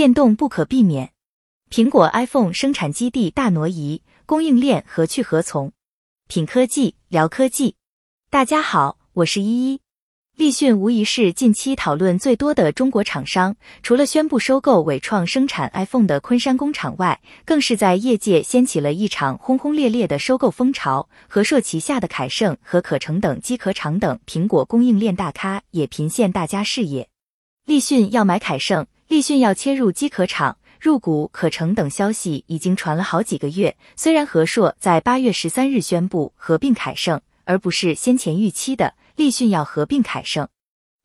变动不可避免。苹果 iPhone 生产基地大挪移，供应链何去何从？品科技聊科技，大家好，我是依依。立讯无疑是近期讨论最多的中国厂商，除了宣布收购伟创生产 iPhone 的昆山工厂外，更是在业界掀起了一场轰轰烈烈的收购风潮。和硕旗下的凯盛和可成等机壳厂等苹果供应链大咖也频现大家视野。立讯要买凯盛，立讯要切入机壳厂，入股可成等消息已经传了好几个月。虽然和硕在八月十三日宣布合并凯盛，而不是先前预期的。立讯要合并凯盛，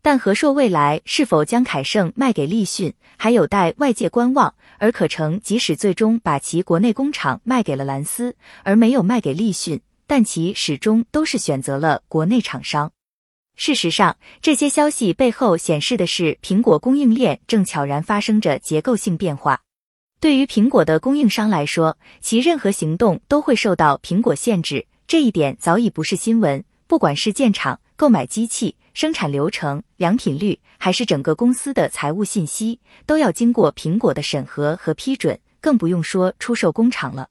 但和硕未来是否将凯盛卖给立讯，还有待外界观望。而可成即使最终把其国内工厂卖给了蓝思，而没有卖给立讯，但其始终都是选择了国内厂商。事实上，这些消息背后显示的是苹果供应链正悄然发生着结构性变化。对于苹果的供应商来说，其任何行动都会受到苹果限制，这一点早已不是新闻。不管是建厂、购买机器、生产流程、良品率，还是整个公司的财务信息，都要经过苹果的审核和批准，更不用说出售工厂了。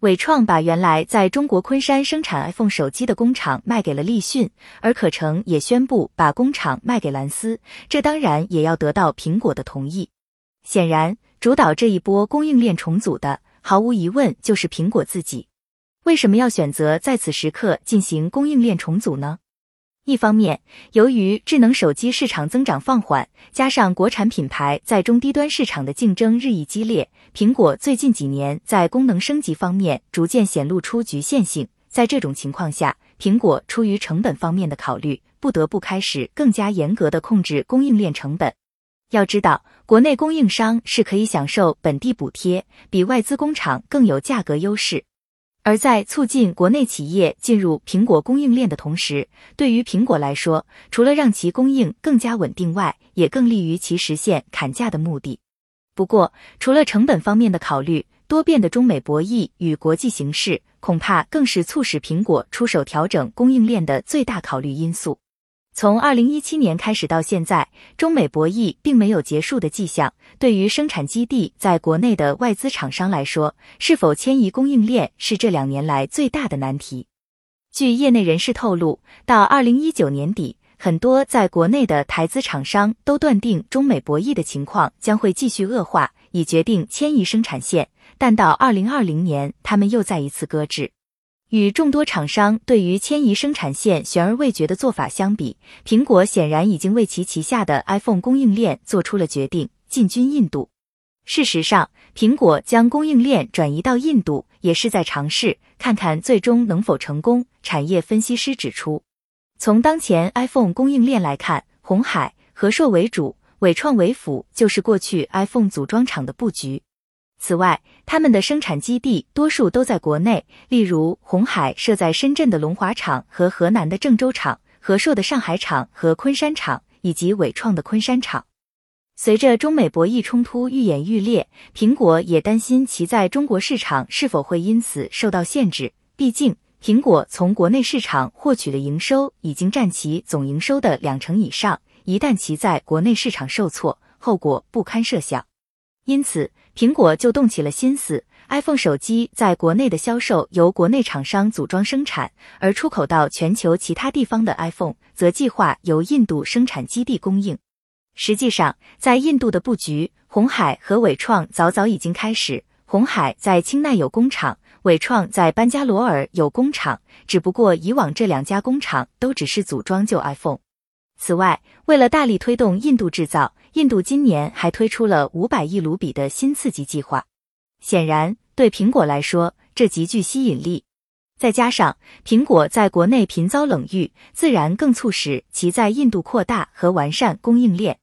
伟创把原来在中国昆山生产 iPhone 手机的工厂卖给了立讯，而可成也宣布把工厂卖给蓝思，这当然也要得到苹果的同意。显然，主导这一波供应链重组的，毫无疑问就是苹果自己。为什么要选择在此时刻进行供应链重组呢？一方面，由于智能手机市场增长放缓，加上国产品牌在中低端市场的竞争日益激烈，苹果最近几年在功能升级方面逐渐显露出局限性。在这种情况下，苹果出于成本方面的考虑，不得不开始更加严格的控制供应链成本。要知道，国内供应商是可以享受本地补贴，比外资工厂更有价格优势。而在促进国内企业进入苹果供应链的同时，对于苹果来说，除了让其供应更加稳定外，也更利于其实现砍价的目的。不过，除了成本方面的考虑，多变的中美博弈与国际形势，恐怕更是促使苹果出手调整供应链的最大考虑因素。从二零一七年开始到现在，中美博弈并没有结束的迹象。对于生产基地在国内的外资厂商来说，是否迁移供应链是这两年来最大的难题。据业内人士透露，到二零一九年底，很多在国内的台资厂商都断定中美博弈的情况将会继续恶化，已决定迁移生产线。但到二零二零年，他们又再一次搁置。与众多厂商对于迁移生产线悬而未决的做法相比，苹果显然已经为其旗下的 iPhone 供应链做出了决定，进军印度。事实上，苹果将供应链转移到印度，也是在尝试看看最终能否成功。产业分析师指出，从当前 iPhone 供应链来看，红海、和硕为主，伟创为辅，就是过去 iPhone 组装厂的布局。此外，他们的生产基地多数都在国内，例如红海设在深圳的龙华厂和河南的郑州厂，和硕的上海厂和昆山厂，以及伟创的昆山厂。随着中美博弈冲突愈演愈烈，苹果也担心其在中国市场是否会因此受到限制。毕竟，苹果从国内市场获取的营收已经占其总营收的两成以上，一旦其在国内市场受挫，后果不堪设想。因此，苹果就动起了心思，iPhone 手机在国内的销售由国内厂商组装生产，而出口到全球其他地方的 iPhone 则计划由印度生产基地供应。实际上，在印度的布局，红海和伟创早早已经开始。红海在清奈有工厂，伟创在班加罗尔有工厂，只不过以往这两家工厂都只是组装旧 iPhone。此外，为了大力推动印度制造，印度今年还推出了五百亿卢比的新刺激计划。显然，对苹果来说，这极具吸引力。再加上苹果在国内频遭冷遇，自然更促使其在印度扩大和完善供应链。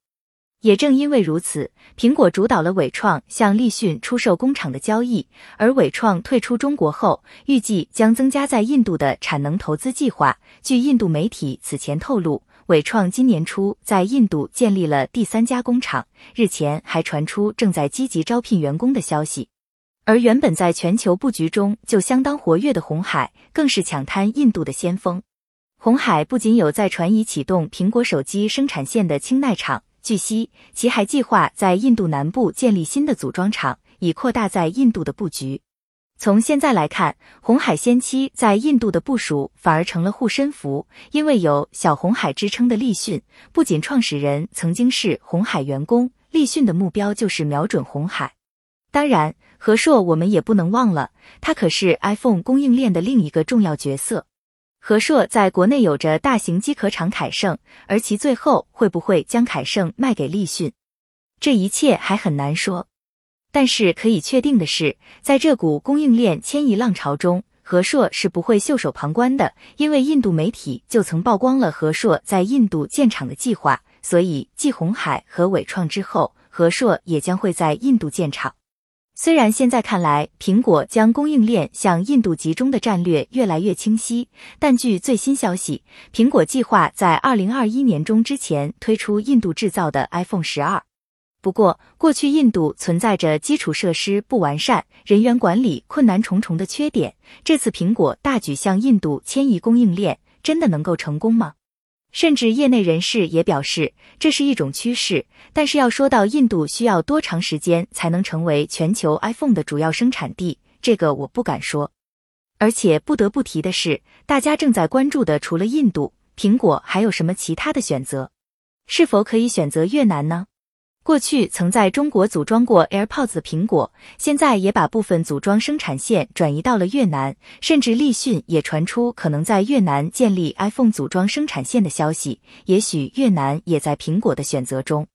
也正因为如此，苹果主导了伟创向立讯出售工厂的交易，而伟创退出中国后，预计将增加在印度的产能投资计划。据印度媒体此前透露。伟创今年初在印度建立了第三家工厂，日前还传出正在积极招聘员工的消息。而原本在全球布局中就相当活跃的红海，更是抢滩印度的先锋。红海不仅有在传已启动苹果手机生产线的清奈厂，据悉，其还计划在印度南部建立新的组装厂，以扩大在印度的布局。从现在来看，红海先期在印度的部署反而成了护身符，因为有“小红海”之称的立讯，不仅创始人曾经是红海员工，立讯的目标就是瞄准红海。当然，和硕我们也不能忘了，它可是 iPhone 供应链的另一个重要角色。和硕在国内有着大型机壳厂凯盛，而其最后会不会将凯盛卖给立讯，这一切还很难说。但是可以确定的是，在这股供应链迁移浪潮中，和硕是不会袖手旁观的。因为印度媒体就曾曝光了和硕在印度建厂的计划，所以继红海和伟创之后，和硕也将会在印度建厂。虽然现在看来，苹果将供应链向印度集中的战略越来越清晰，但据最新消息，苹果计划在二零二一年中之前推出印度制造的 iPhone 十二。不过，过去印度存在着基础设施不完善、人员管理困难重重的缺点。这次苹果大举向印度迁移供应链，真的能够成功吗？甚至业内人士也表示，这是一种趋势。但是要说到印度需要多长时间才能成为全球 iPhone 的主要生产地，这个我不敢说。而且不得不提的是，大家正在关注的除了印度，苹果还有什么其他的选择？是否可以选择越南呢？过去曾在中国组装过 AirPods 的苹果，现在也把部分组装生产线转移到了越南，甚至立讯也传出可能在越南建立 iPhone 组装生产线的消息。也许越南也在苹果的选择中。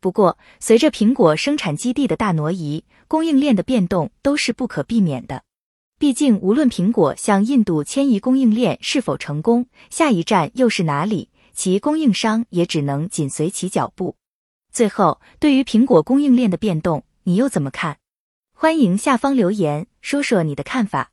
不过，随着苹果生产基地的大挪移，供应链的变动都是不可避免的。毕竟，无论苹果向印度迁移供应链是否成功，下一站又是哪里，其供应商也只能紧随其脚步。最后，对于苹果供应链的变动，你又怎么看？欢迎下方留言说说你的看法。